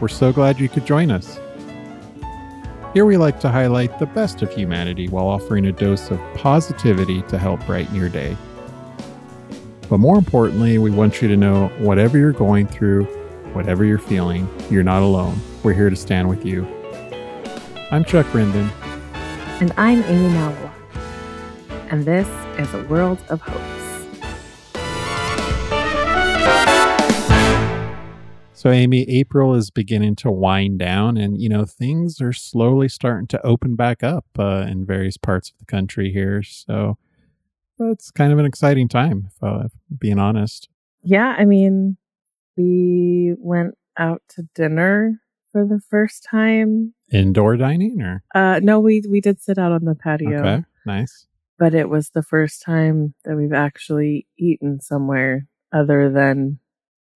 We're so glad you could join us. Here we like to highlight the best of humanity while offering a dose of positivity to help brighten your day. But more importantly, we want you to know whatever you're going through, whatever you're feeling, you're not alone. We're here to stand with you. I'm Chuck Rendon. And I'm Amy Maliwa. And this is a world of hopes. So, Amy, April is beginning to wind down, and you know things are slowly starting to open back up uh, in various parts of the country here. So, it's kind of an exciting time, if, uh, if being honest. Yeah, I mean, we went out to dinner for the first time. Indoor dining, or Uh, no, we we did sit out on the patio, okay, nice. but it was the first time that we've actually eaten somewhere other than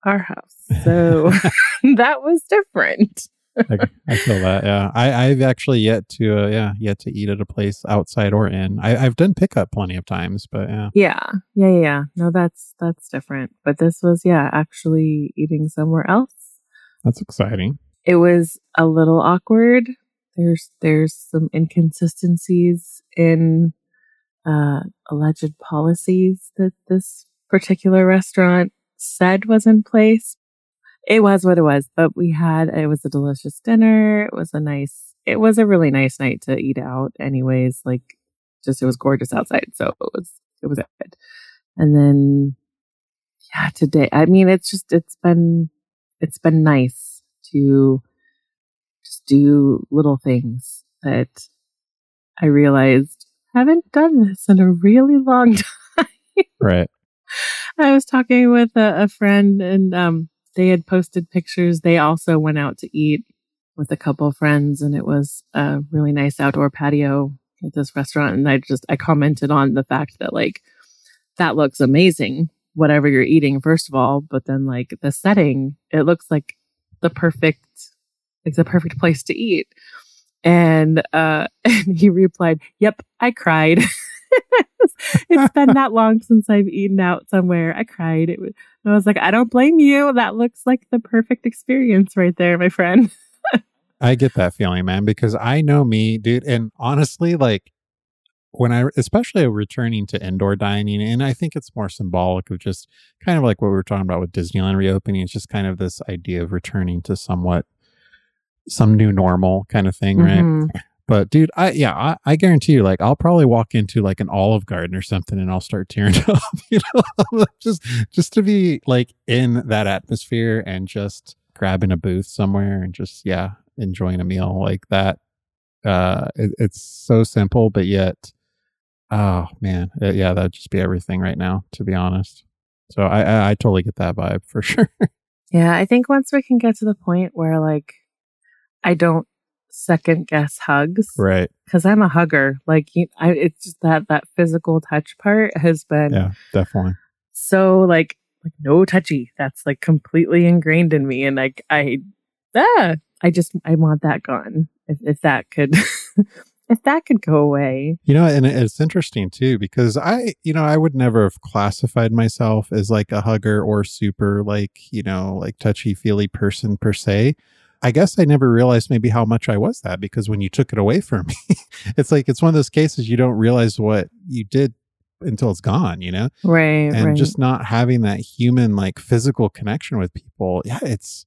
our house. So that was different. I, I feel that. Yeah, I, I've actually yet to, uh, yeah, yet to eat at a place outside or in. I, I've done pickup plenty of times, but yeah, Yeah, yeah, yeah, yeah. No, that's that's different. But this was, yeah, actually eating somewhere else. that's exciting. It was a little awkward. There's there's some inconsistencies in uh, alleged policies that this particular restaurant said was in place. It was what it was, but we had it was a delicious dinner. It was a nice. It was a really nice night to eat out. Anyways, like just it was gorgeous outside, so it was it was good. And then yeah, today. I mean, it's just it's been it's been nice to just do little things that I realized haven't done this in a really long time. Right. I was talking with a, a friend and um, they had posted pictures. They also went out to eat with a couple of friends and it was a really nice outdoor patio at this restaurant. And I just, I commented on the fact that like, that looks amazing, whatever you're eating, first of all. But then like the setting, it looks like the perfect, like the perfect place to eat. And, uh, and he replied, yep, I cried. it's been that long since I've eaten out somewhere. I cried. It was, I was like, I don't blame you. That looks like the perfect experience right there, my friend. I get that feeling, man, because I know me, dude. And honestly, like when I, especially returning to indoor dining, and I think it's more symbolic of just kind of like what we were talking about with Disneyland reopening. It's just kind of this idea of returning to somewhat some new normal kind of thing, right? Mm-hmm. But dude, I yeah, I, I guarantee you, like I'll probably walk into like an Olive Garden or something, and I'll start tearing up, you know, just just to be like in that atmosphere and just grabbing a booth somewhere and just yeah, enjoying a meal like that. Uh, it, it's so simple, but yet, oh man, uh, yeah, that'd just be everything right now, to be honest. So I I, I totally get that vibe for sure. Yeah, I think once we can get to the point where like I don't second guess hugs right? because I'm a hugger. Like you, I, it's just that that physical touch part has been Yeah, definitely. so like like no touchy. That's like completely ingrained in me, and like I, ah, I just I want that gone. If if that could, if that could go away. You know, and it's interesting too because I, you know, I would never have classified myself as like a hugger or super like, you know, like touchy feely person per se. I guess I never realized maybe how much I was that because when you took it away from me, it's like it's one of those cases you don't realize what you did until it's gone, you know? Right, And right. just not having that human like physical connection with people. Yeah, it's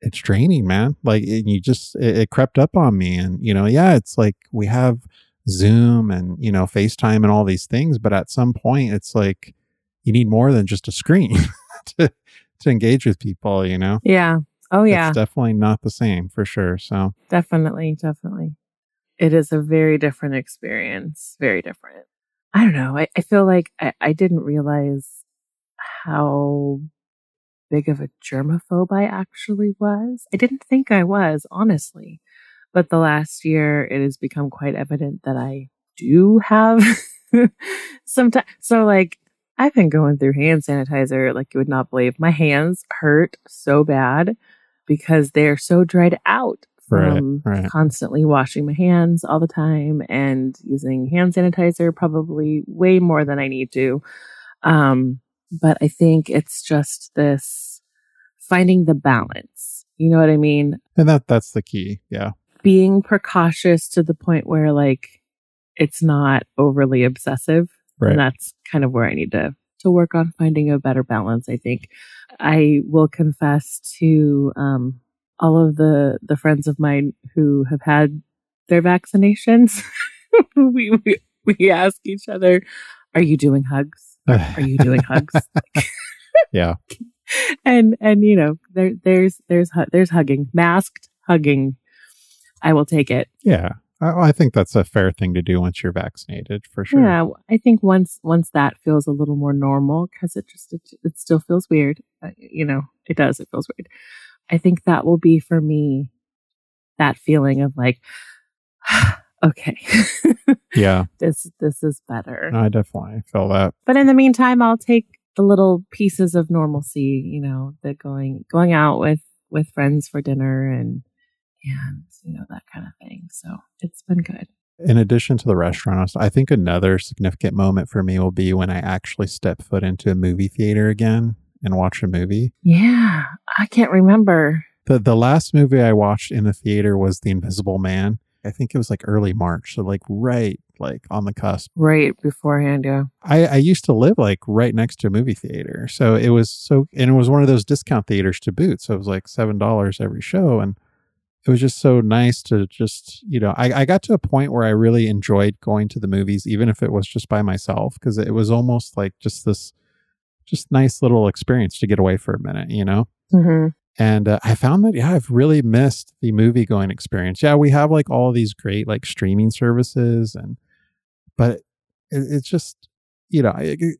it's draining, man. Like and you just it, it crept up on me and you know, yeah, it's like we have Zoom and you know, FaceTime and all these things, but at some point it's like you need more than just a screen to to engage with people, you know? yeah. Oh yeah. It's definitely not the same for sure. So Definitely, definitely. It is a very different experience. Very different. I don't know. I, I feel like I, I didn't realize how big of a germaphobe I actually was. I didn't think I was, honestly. But the last year, it has become quite evident that I do have sometimes. So, like, I've been going through hand sanitizer like you would not believe. My hands hurt so bad because they're so dried out Right, from right. constantly washing my hands all the time and using hand sanitizer probably way more than I need to. Um, but I think it's just this finding the balance. You know what I mean? And that that's the key. Yeah. Being precautious to the point where like it's not overly obsessive. Right. And that's kind of where I need to to work on finding a better balance, I think. I will confess to um all of the the friends of mine who have had their vaccinations. we, we we ask each other, "Are you doing hugs? Are you doing hugs?" yeah. And and you know, there there's there's there's hugging, masked hugging. I will take it. Yeah. I, I think that's a fair thing to do once you're vaccinated, for sure. Yeah, I think once once that feels a little more normal, because it just it, it, still feels weird. Uh, you know, it does. It feels weird. I think that will be for me that feeling of like, okay, yeah, this this is better. I definitely feel that. But in the meantime, I'll take the little pieces of normalcy. You know, the going going out with with friends for dinner and and you know that kind of thing. So it's been good. In addition to the restaurant, I think another significant moment for me will be when I actually step foot into a movie theater again and watch a movie. Yeah, I can't remember. The the last movie I watched in the theater was The Invisible Man. I think it was like early March, so like right like on the cusp. Right beforehand, yeah. I, I used to live like right next to a movie theater. So it was so and it was one of those discount theaters to boot. So it was like seven dollars every show. And it was just so nice to just, you know, I, I got to a point where I really enjoyed going to the movies, even if it was just by myself, because it was almost like just this just nice little experience to get away for a minute, you know? Mm-hmm. And uh, I found that, yeah, I've really missed the movie going experience. Yeah, we have like all these great like streaming services, and, but it, it's just, you know,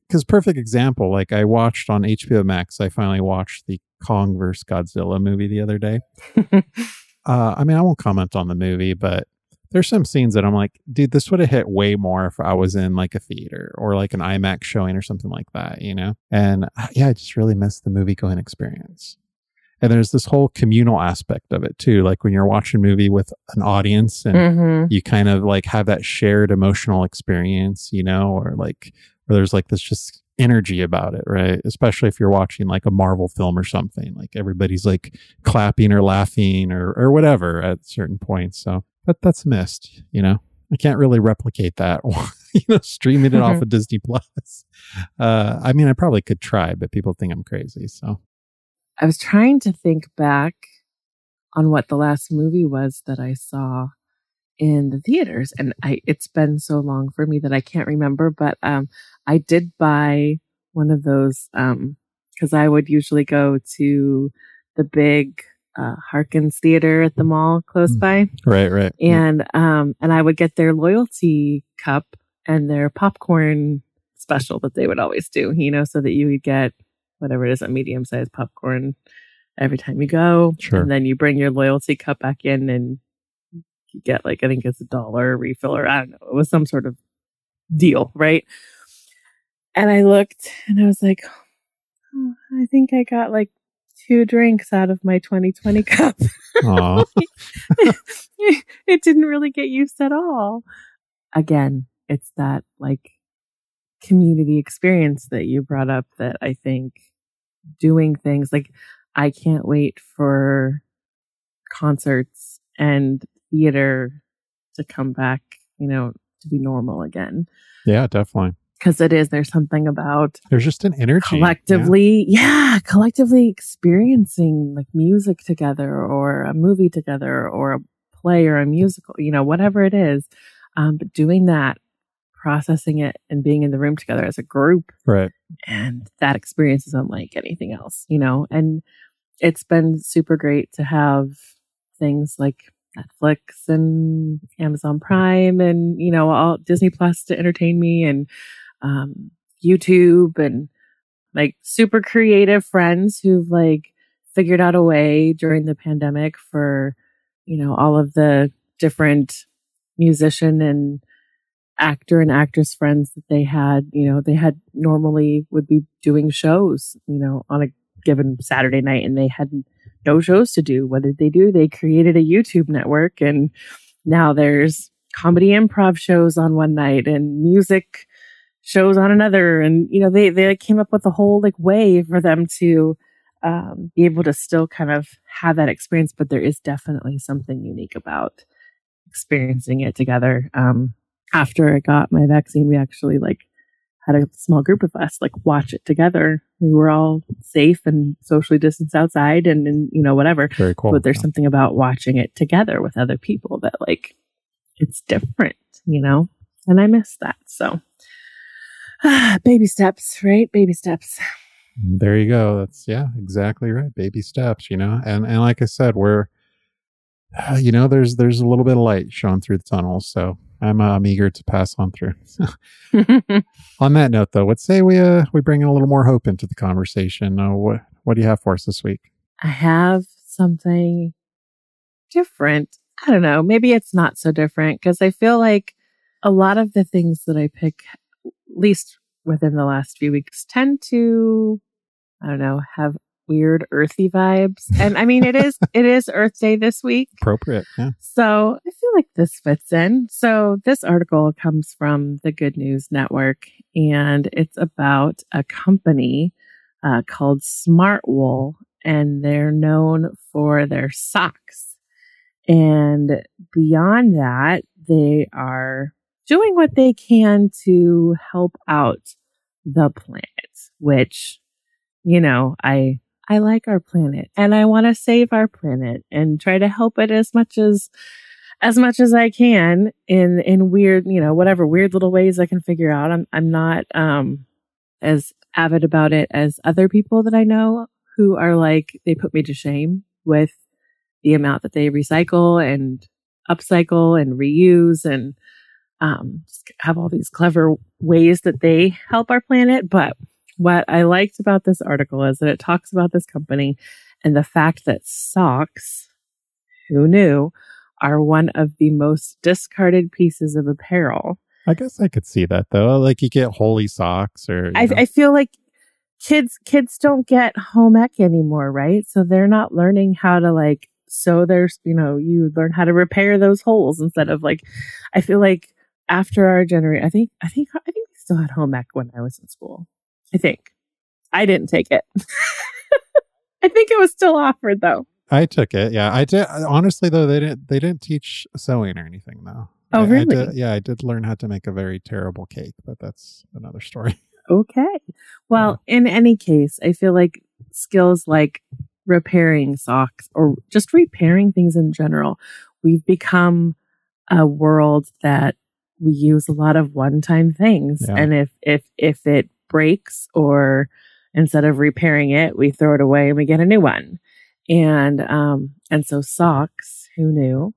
because perfect example, like I watched on HBO Max, I finally watched the Kong vs. Godzilla movie the other day. uh, I mean, I won't comment on the movie, but there's some scenes that I'm like, dude, this would have hit way more if I was in like a theater or like an IMAX showing or something like that, you know? And uh, yeah, I just really missed the movie going experience. And there's this whole communal aspect of it too. Like when you're watching a movie with an audience and mm-hmm. you kind of like have that shared emotional experience, you know, or like, or there's like this just energy about it, right? Especially if you're watching like a Marvel film or something, like everybody's like clapping or laughing or, or whatever at certain points. So but that's missed, you know. I can't really replicate that, you know, streaming it off of Disney Plus. Uh, I mean, I probably could try, but people think I'm crazy. So I was trying to think back on what the last movie was that I saw in the theaters, and I it's been so long for me that I can't remember. But um, I did buy one of those because um, I would usually go to the big uh, Harkins Theater at the mall close mm. by. Right, right. And um, and I would get their loyalty cup and their popcorn special that they would always do. You know, so that you would get whatever it is a medium sized popcorn every time you go. Sure. And then you bring your loyalty cup back in and you get like I think it's a dollar refill or I don't know. It was some sort of deal, right? And I looked and I was like, oh, I think I got like two drinks out of my 2020 cup. it didn't really get used at all. Again, it's that like community experience that you brought up that I think doing things like I can't wait for concerts and theater to come back, you know, to be normal again. Yeah, definitely because it is there's something about there's just an energy collectively yeah. yeah. collectively experiencing like music together or a movie together or a play or a musical you know whatever it is um, but doing that processing it and being in the room together as a group right and that experience is unlike anything else you know and it's been super great to have things like Netflix and Amazon Prime and you know all Disney Plus to entertain me and um, YouTube and like super creative friends who've like figured out a way during the pandemic for, you know, all of the different musician and actor and actress friends that they had, you know, they had normally would be doing shows, you know, on a given Saturday night and they had no shows to do. What did they do? They created a YouTube network and now there's comedy improv shows on one night and music shows on another and you know they they came up with a whole like way for them to um, be able to still kind of have that experience, but there is definitely something unique about experiencing it together. Um, after I got my vaccine, we actually like had a small group of us like watch it together. We were all safe and socially distanced outside and, and you know, whatever. Very cool. But there's Yeah. something about watching it together with other people that like it's different, you know? And I miss that. So baby steps, right? Baby steps. There you go. That's yeah, exactly right. Baby steps, you know. And and like I said, we're uh, you know, there's there's a little bit of light showing through the tunnels, so I'm uh, I'm eager to pass on through. on that note, though, let's say we uh we bring a little more hope into the conversation. Uh, what what do you have for us this week? I have something different. I don't know. Maybe it's not so different because I feel like a lot of the things that I pick, least within the last few weeks, tend to, I don't know, have weird earthy vibes. And I mean, it is, it is Earth Day this week. Appropriate, yeah. So I feel like this fits in. So this article comes from the Good News Network and it's about a company uh, called Smartwool and they're known for their socks. And beyond that, they are doing what they can to help out the planet, which, you know, I, I like our planet and I want to save our planet and try to help it as much as, as much as I can in, in weird, you know, whatever weird little ways I can figure out. I'm, I'm not, um, as avid about it as other people that I know who are like, they put me to shame with the amount that they recycle and upcycle and reuse and um, have all these clever ways that they help our planet. But what I liked about this article is that it talks about this company and the fact that socks, who knew, are one of the most discarded pieces of apparel. I guess I could see that though. Like you get holey socks or I. I feel like kids kids don't get home ec anymore, right? So they're not learning how to like sew their you know you learn how to repair those holes instead of like I feel like after our generation, I think I think I think we still had home ec when I was in school. I think I didn't take it. I think it was still offered though. I took it. Yeah, I did. Honestly, though, they didn't. They didn't teach sewing or anything, though. Oh, I- I really? did- yeah, I did learn how to make a very terrible cake, but that's another story. Okay. Well, in any case, I feel like skills like repairing socks or just repairing things in general, we've become a world that we use a lot of one-time things. Yeah. And if if if it breaks or instead of repairing it, we throw it away and we get a new one. And um and so socks, who knew?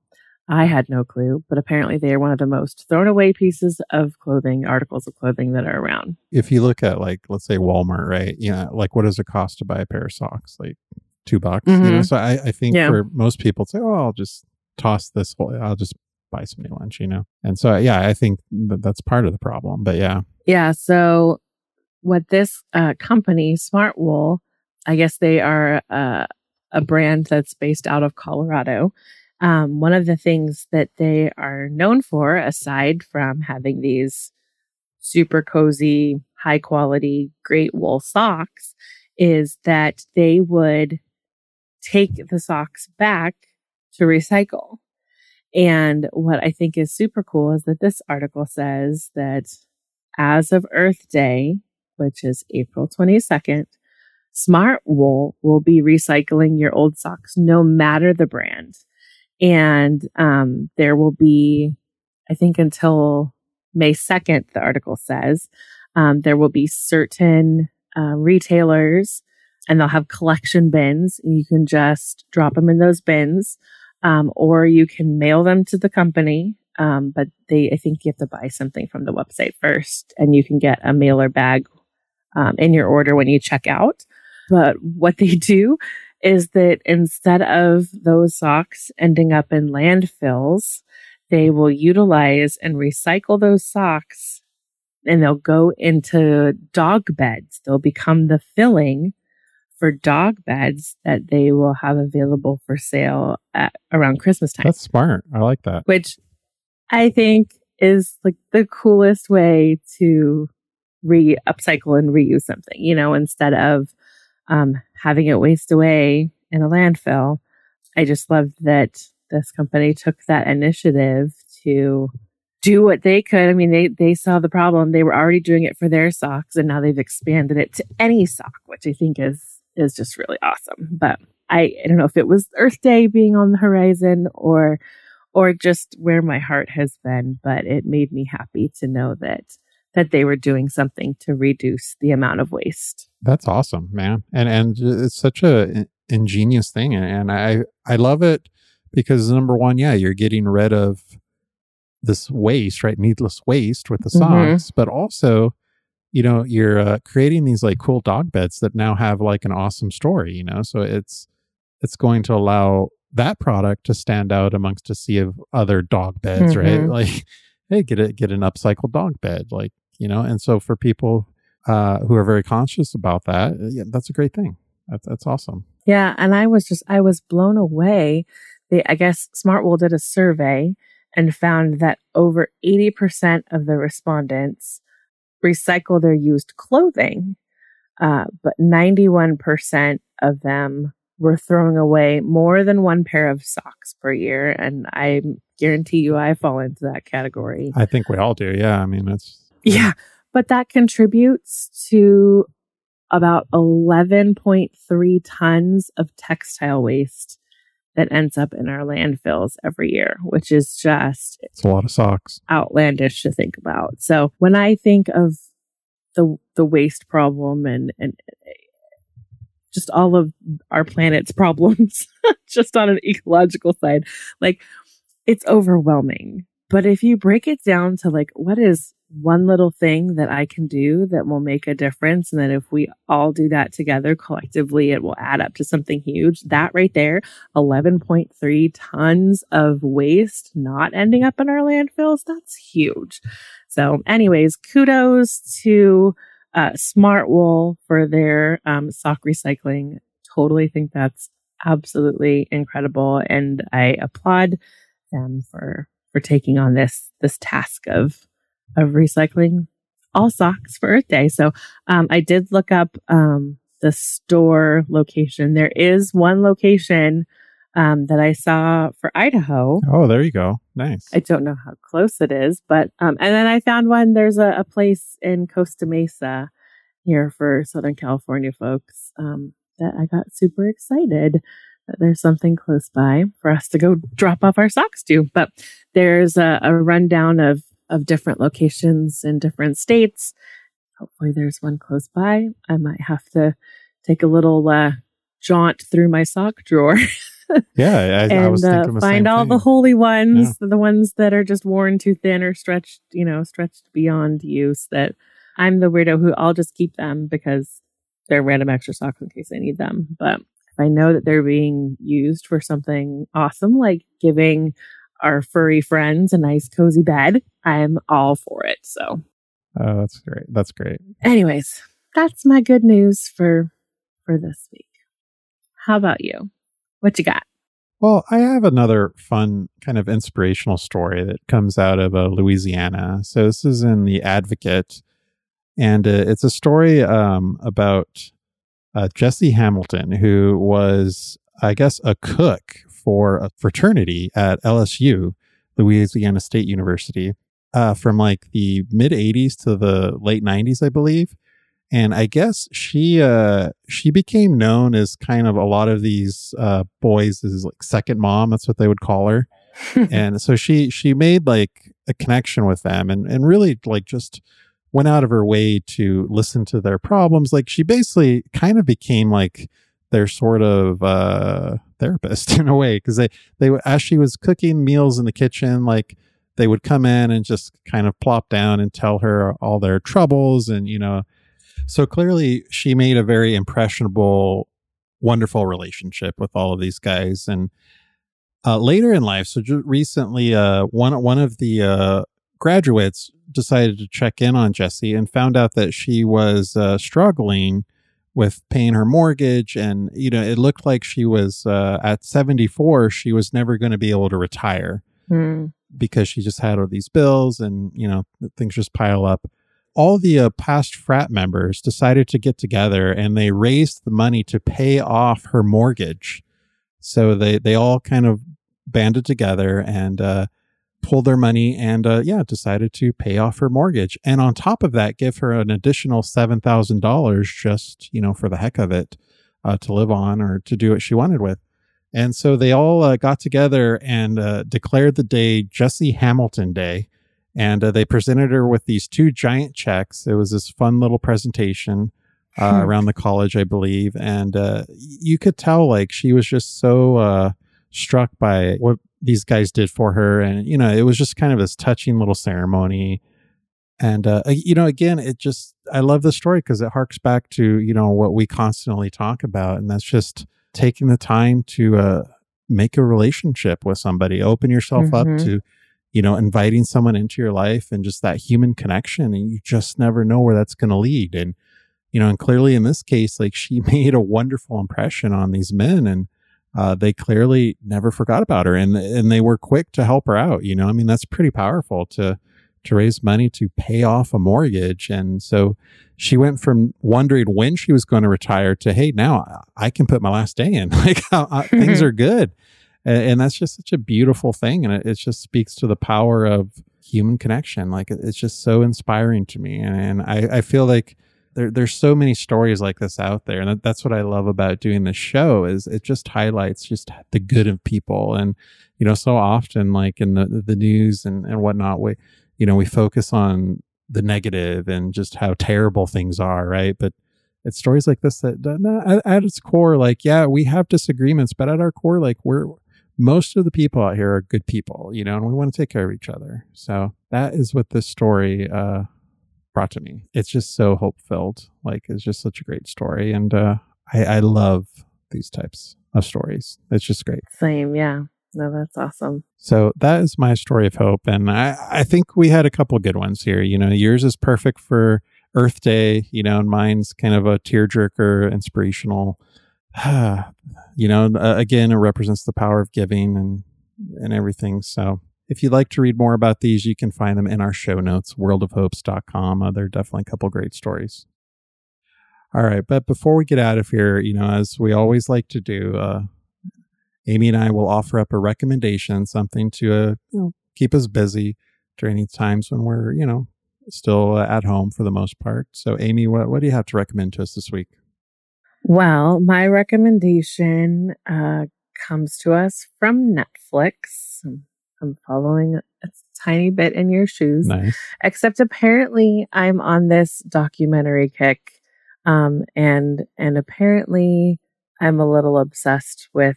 I had no clue, but apparently they are one of the most thrown away pieces of clothing, articles of clothing that are around. If you look at like, let's say Walmart, right? Yeah, like what does it cost to buy a pair of socks? Like two bucks. You know, Mhm. so I, I think Yeah. for most people, it's like, oh, I'll just toss this. Whole, I'll just buy some new ones. You know, and so yeah, I think that that's part of the problem. But yeah, Yeah. So, what this uh, company, Smartwool, I guess they are uh, a brand that's based out of Colorado. Um, one of the things that they are known for, aside from having these super cozy, high quality, great wool socks, is that they would take the socks back to recycle. And what I think is super cool is that this article says that as of Earth Day, which is April 22nd, Smartwool will be recycling your old socks no matter the brand. And um, there will be, I think, until May 2nd, the article says, um, there will be certain uh, retailers and they'll have collection bins. And you can just drop them in those bins um, or you can mail them to the company. Um, but they, I think you have to buy something from the website first, and you can get a mailer bag um, in your order when you check out. But what they do is that instead of those socks ending up in landfills, they will utilize and recycle those socks and they'll go into dog beds. They'll become the filling for dog beds that they will have available for sale at, around Christmas time, that's smart. I like that. which I think is like the coolest way to re upcycle and reuse something, you know, instead of um, having it waste away in a landfill. I just love that this company took that initiative to do what they could. I mean, they they saw the problem. They were already doing it for their socks, and now they've expanded it to any sock, which I think is is just really awesome. But I, I don't know if it was Earth Day being on the horizon or or just where my heart has been, but it made me happy to know that that they were doing something to reduce the amount of waste. That's awesome, man. And and it's such a ingenious thing and I I love it because number one, yeah, you're getting rid of this waste, right? Needless waste with the mm-hmm. socks, mm-hmm. but also you know you're uh, creating these like cool dog beds that now have like an awesome story you know? So it's it's going to allow that product to stand out amongst a sea of other dog beds mm-hmm. right like hey get it get an upcycled dog bed like you know? And so for people uh, who are very conscious about that uh, yeah, that's a great thing. That's, that's awesome. Yeah and i was just i was blown away. They i guess smartwool did a survey and found that over 80% of the respondents recycle their used clothing, uh, but 91% of them were throwing away more than one pair of socks per year. And I guarantee you I fall into that category. I think we all do. Yeah. I mean, it's. Yeah. But that contributes to about 11.3 tons of textile waste that ends up in our landfills every year, which is just it's a lot of socks. Outlandish to think about. So when I think of the the waste problem and and eh, just all of our planet's problems just on an ecological side, like it's overwhelming. But if you break it down to like what is one little thing that I can do that will make a difference. And then if we all do that together collectively, it will add up to something huge. That right there, 11.3 tons of waste not ending up in our landfills. That's huge. So anyways, kudos to uh, Smartwool for their um, sock recycling. Totally think that's absolutely incredible. And I applaud them for, for taking on this, this task of of recycling all socks for Earth Day. So um, I did look up um, the store location. There is one location um, that I saw for Idaho. Oh, there you go. Nice. I don't know how close it is, but um, and then I found one. There's a, a, place in Costa Mesa here for Southern California folks um, that I got super excited that there's something close by for us to go drop off our socks to. But there's a, a rundown of of different locations in different states. Hopefully, there's one close by. I might have to take a little uh, jaunt through my sock drawer. yeah, I, and I was uh, find all thing. the holey ones, yeah. the ones that are just worn too thin or stretched, you know, stretched beyond use. That I'm the weirdo who I'll just keep them because they're random extra socks in case I need them. But if I know that they're being used for something awesome, like giving our furry friends a nice cozy bed, I'm all for it. So, oh, that's great. That's great. Anyways, that's my good news for for this week. How about you? What you got? Well, I have another fun kind of inspirational story that comes out of uh, Louisiana. So this is in the Advocate, and uh, it's a story um, about uh, Jesse Hamilton, who was, I guess, a cook for a fraternity at LSU, Louisiana State University, uh, from like the mid 80s to the late 90s, I believe. And I guess she uh, she became known as kind of a lot of these uh, boys as like second mom. That's what they would call her. and so she she made like a connection with them and and really like just went out of her way to listen to their problems. Like she basically kind of became like their sort of uh, therapist in a way because they they as she was cooking meals in the kitchen like they would come in and just kind of plop down and tell her all their troubles and you know so clearly she made a very impressionable wonderful relationship with all of these guys. And uh, later in life so just recently uh, one one of the uh, graduates decided to check in on Jesse and found out that she was uh, struggling with paying her mortgage and you know it looked like she was uh, at 74 she was never going to be able to retire mm. because she just had all these bills and you know things just pile up all the uh, past frat members decided to get together and they raised the money to pay off her mortgage. So they they all kind of banded together and uh, pulled their money and uh, yeah decided to pay off her mortgage and on top of that give her an additional seven thousand dollars just you know for the heck of it uh, to live on or to do what she wanted with. And so they all uh, got together and uh, declared the day Jesse Hamilton Day. And uh, they presented her with these two giant checks. It was this fun little presentation uh, hmm. around the college, I believe. And uh, you could tell, like, she was just so struck by what these guys did for her. And, you know, it was just kind of this touching little ceremony. And uh, you know again it just i love the story because it harks back to you know what we constantly talk about. And that's just taking the time to uh, make a relationship with somebody. Open yourself mm-hmm. up to you know inviting someone into your life and just that human connection. And you just never know where that's going to lead. And you know and clearly in this case like she made a wonderful impression on these men. And uh, they clearly never forgot about her and and they were quick to help her out you know i mean that's pretty powerful to to raise money to pay off a mortgage. And so she went from wondering when she was going to retire to, hey, now I can put my last day in. like things are good. And, and, that's just such a beautiful thing. And it, it, just speaks to the power of human connection. Like it's just so inspiring to me. And, and I, I, feel like there, there's so many stories like this out there. And that, that's what I love about doing this show is it just highlights just the good of people. And, you know, so often like in the, the news and, and whatnot, we, you know, we focus on the negative and just how terrible things are, right? But it's stories like this that, that at, its core, like, yeah, we have disagreements, but at our core, like, we're most of the people out here are good people, you know, and we want to take care of each other. So that is what this story uh, brought to me. It's just so hope filled. Like, it's just such a great story. And uh, I, I love these types of stories. It's just great. Same. Yeah. No, that's awesome. So that is my story of hope. And I, I think we had a couple good ones here. You know, yours is perfect for Earth Day, you know, and mine's kind of a tearjerker, inspirational. you know, uh, again, it represents the power of giving and and everything. So if you'd like to read more about these, you can find them in our show notes, worldofhopes.com. Uh, there are definitely a couple great stories. All right. But before we get out of here, you know, as we always like to do, uh, Amy and I will offer up a recommendation, something to uh, you know keep us busy during these times when we're you know still at home for the most part. So, Amy, what what do you have to recommend to us this week? Well, my recommendation uh, comes to us from Netflix. I'm following a tiny bit in your shoes. Nice. Except apparently I'm on this documentary kick. Um, and and apparently I'm a little obsessed with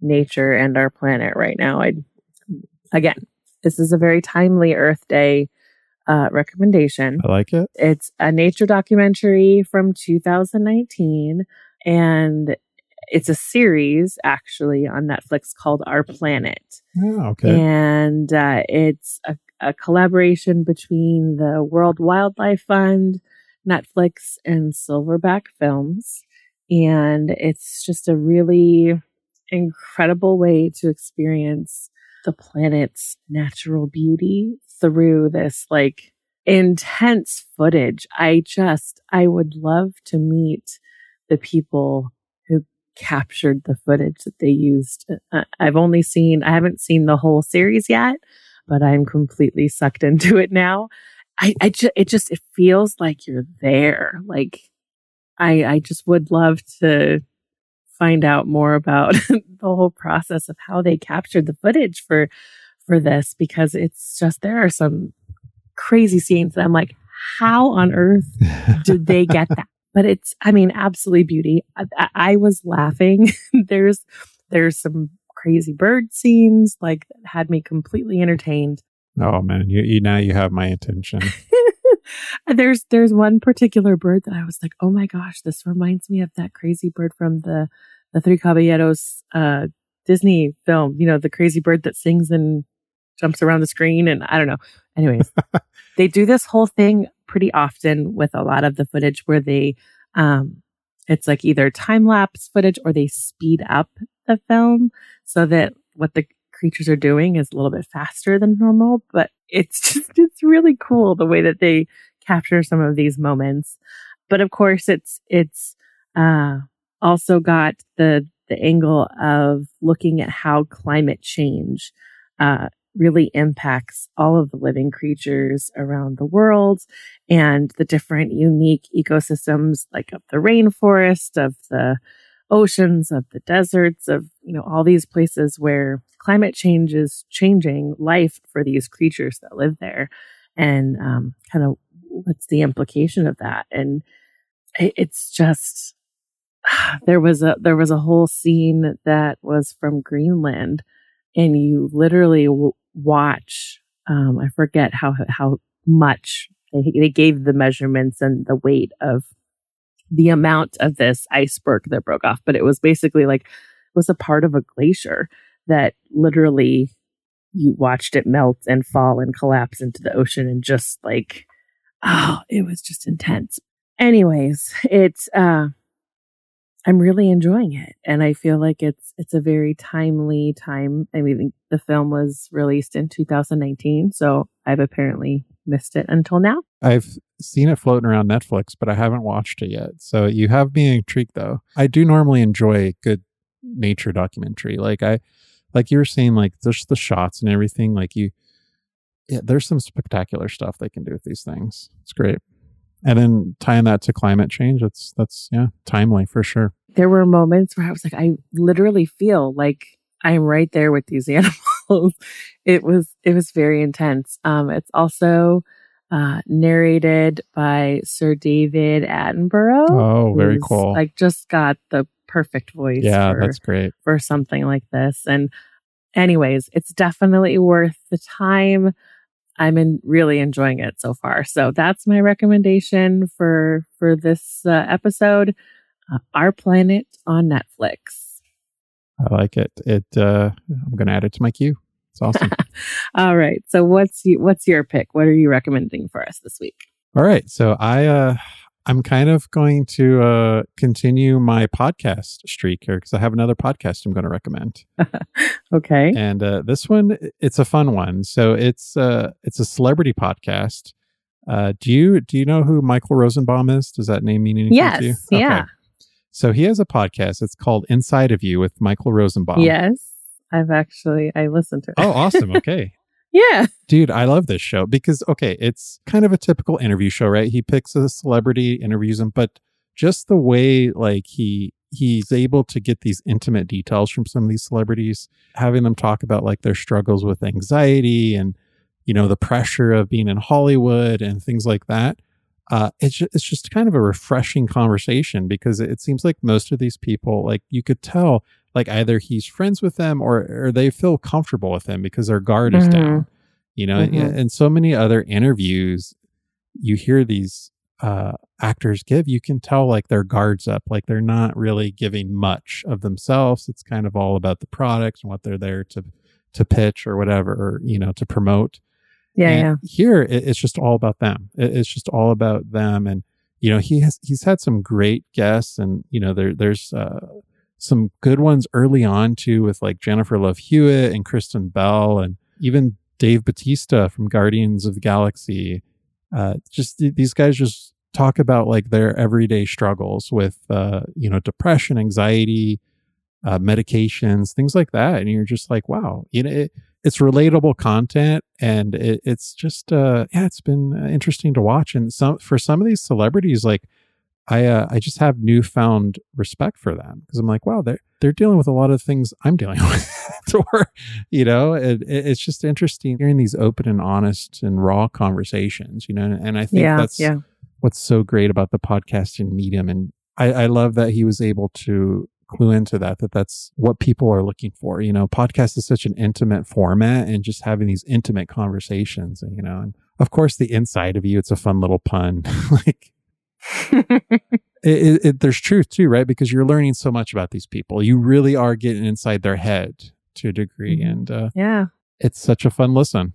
nature and our planet right now. I again, this is a very timely Earth Day uh, recommendation. I like it. It's a nature documentary from 2019, and it's a series actually on Netflix called Our Planet. Oh, okay. And uh, it's a, a collaboration between the World Wildlife Fund, Netflix, and Silverback Films. And it's just a really incredible way to experience the planet's natural beauty through this like intense footage. I just, I would love to meet the people captured the footage that they used. Uh, I've only seen, I haven't seen the whole series yet, but I'm completely sucked into it now. I, I just, it just, it feels like you're there. Like, I, I just would love to find out more about the whole process of how they captured the footage for for this because it's just there are some crazy scenes that I'm like, how on earth did they get that? But it's, I mean, absolutely beauty. I, I was laughing. there's there's some crazy bird scenes like that had me completely entertained. Oh man, you, you now you have my attention. there's there's one particular bird that I was like, oh my gosh, this reminds me of that crazy bird from the the Three Caballeros uh, Disney film. You know, the crazy bird that sings and jumps around the screen, and I don't know. Anyways, they do this whole thing pretty often with a lot of the footage where they, um, it's like either time lapse footage or they speed up the film so that what the creatures are doing is a little bit faster than normal, but it's just, it's really cool the way that they capture some of these moments. But of course, it's it's uh, also got the the angle of looking at how climate change uh, really impacts all of the living creatures around the world and the different unique ecosystems like of the rainforest, of the oceans, of the deserts, of you know all these places where climate change is changing life for these creatures that live there, and um, kind of what's the implication of that? And it's just there was a there was a whole scene that was from Greenland, and you literally watch. Um, I forget how how much they they gave the measurements and the weight of the amount of this iceberg that broke off, but it was basically like it was a part of a glacier that literally you watched it melt and fall and collapse into the ocean and just like oh, it was just intense. Anyways, it's uh I'm really enjoying it and I feel like it's it's a very timely time. I mean the film was released in 2019, so I've apparently missed it until now. I've seen it floating around Netflix, but I haven't watched it yet. So you have me intrigued though. I do normally enjoy good nature documentary. Like I like you were saying, like just the shots and everything, like you yeah, there's some spectacular stuff they can do with these things. It's great. And then tying that to climate change, that's that's yeah, timely for sure. There were moments where I was like, I literally feel like I'm right there with these animals. it was it was very intense. Um, it's also uh, narrated by Sir David Attenborough. Oh, very cool! Like just got the perfect voice. Yeah, for, that's great for something like this. And anyways, it's definitely worth the time. I'm in, really enjoying it so far. So that's my recommendation for for this uh, episode. Uh, Our Planet on Netflix. I like it. It. Uh, I'm going to add it to my queue. It's awesome. All right. So what's you, what's your pick? What are you recommending for us this week? All right. So I uh, I'm kind of going to uh, continue my podcast streak here because I have another podcast I'm going to recommend. okay. And uh, this one, it's a fun one. So it's uh, it's a celebrity podcast. Uh, do you do you know who Michael Rosenbaum is? Does that name mean anything yes, to you? Okay. Yeah. So he has a podcast. It's called Inside of You with Michael Rosenbaum. Yes, I've actually I listened to it. Oh, awesome. Okay. Yeah. Dude, I love this show because, okay, it's kind of a typical interview show, right? He picks a celebrity, interviews him, but just the way, like, he, he's able to get these intimate details from some of these celebrities, having them talk about like their struggles with anxiety and, you know, the pressure of being in Hollywood and things like that. Uh, it's just, it's just kind of a refreshing conversation because it seems like most of these people, like you could tell, like either he's friends with them or or they feel comfortable with him because their guard is mm-hmm. down. You know, mm-hmm. and so many other interviews, you hear these uh, actors give, you can tell like their guards up, like they're not really giving much of themselves. It's kind of all about the product and what they're there to to pitch or whatever, or you know, to promote. Yeah, yeah. Here, it, it's just all about them. It, it's just all about them, and you know, he has he's had some great guests, and you know, there there's uh, some good ones early on too, with like Jennifer Love Hewitt and Kristen Bell, and even Dave Batista from Guardians of the Galaxy. Uh, just th- these guys just talk about like their everyday struggles with uh, you know depression, anxiety, uh, medications, things like that, and you're just like, wow, you know, it, it's relatable content, and it, it's just uh, yeah, it's been uh, interesting to watch. And some for some of these celebrities, like I uh, I just have newfound respect for them because I'm like, wow, they're they're dealing with a lot of things I'm dealing with. or, you know, it, it's just interesting hearing these open and honest and raw conversations. You know, and I think yeah, that's yeah. what's so great about the podcasting medium. And I, I love that he was able to clue into that that that's what people are looking for. You know podcast is such an intimate format and just having these intimate conversations and you know and of course the inside of you it's a fun little pun. Like it, it, it, there's truth too right? Because you're learning so much about these people. You really are getting inside their head to a degree mm-hmm. and uh, yeah. it's such a fun listen.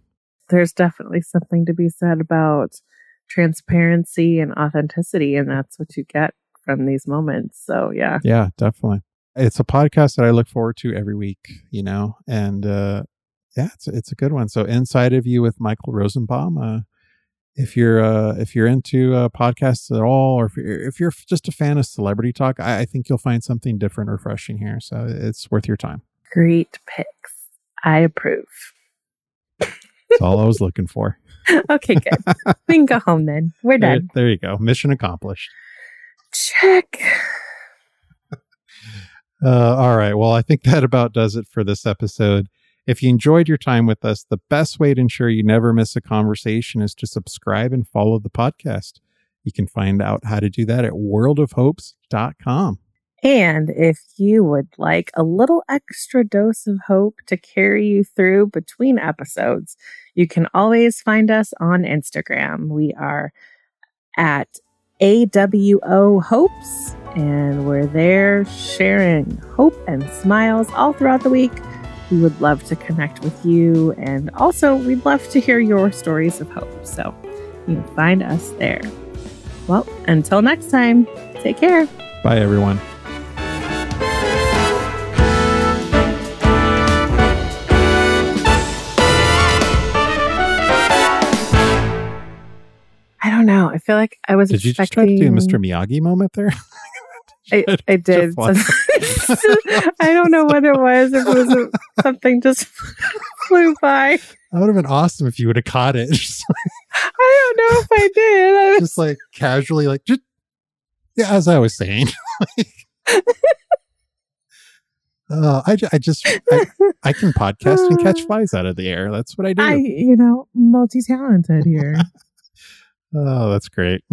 There's definitely something to be said about transparency and authenticity and that's what you get from these moments. So yeah. Yeah, definitely. It's a podcast that I look forward to every week, you know, and uh yeah, it's it's a good one. So Inside of You with Michael Rosenbaum, uh if you're uh, if you're into uh, podcasts at all, or if you're, if you're just a fan of celebrity talk, I, I think you'll find something different, refreshing here. So it's worth your time. Great picks. I approve. That's all I was looking for. okay, good. we can go home then. We're There, done. there you go. Mission accomplished. Check. Uh, all right. Well, I think that about does it for this episode. If you enjoyed your time with us, the best way to ensure you never miss a conversation is to subscribe and follow the podcast. You can find out how to do that at worldofhopes.com. And if you would like a little extra dose of hope to carry you through between episodes, you can always find us on Instagram. We are at AWO Hopes, and we're there sharing hope and smiles all throughout the week. We would love to connect with you, and also we'd love to hear your stories of hope. So you can find us there. Well, until next time, take care. Bye, everyone. Feel like I was Did you just try to do Mr. Miyagi moment there? I, I did. I don't know what it was. If it was a, something just flew by. That would have been awesome if you would have caught it. I don't know if I did. I was, just like casually, like, just, yeah, as I was saying. uh, I, I just, I, I can podcast and catch flies out of the air. That's what I do. I, you know, multi talented here. Oh, that's great.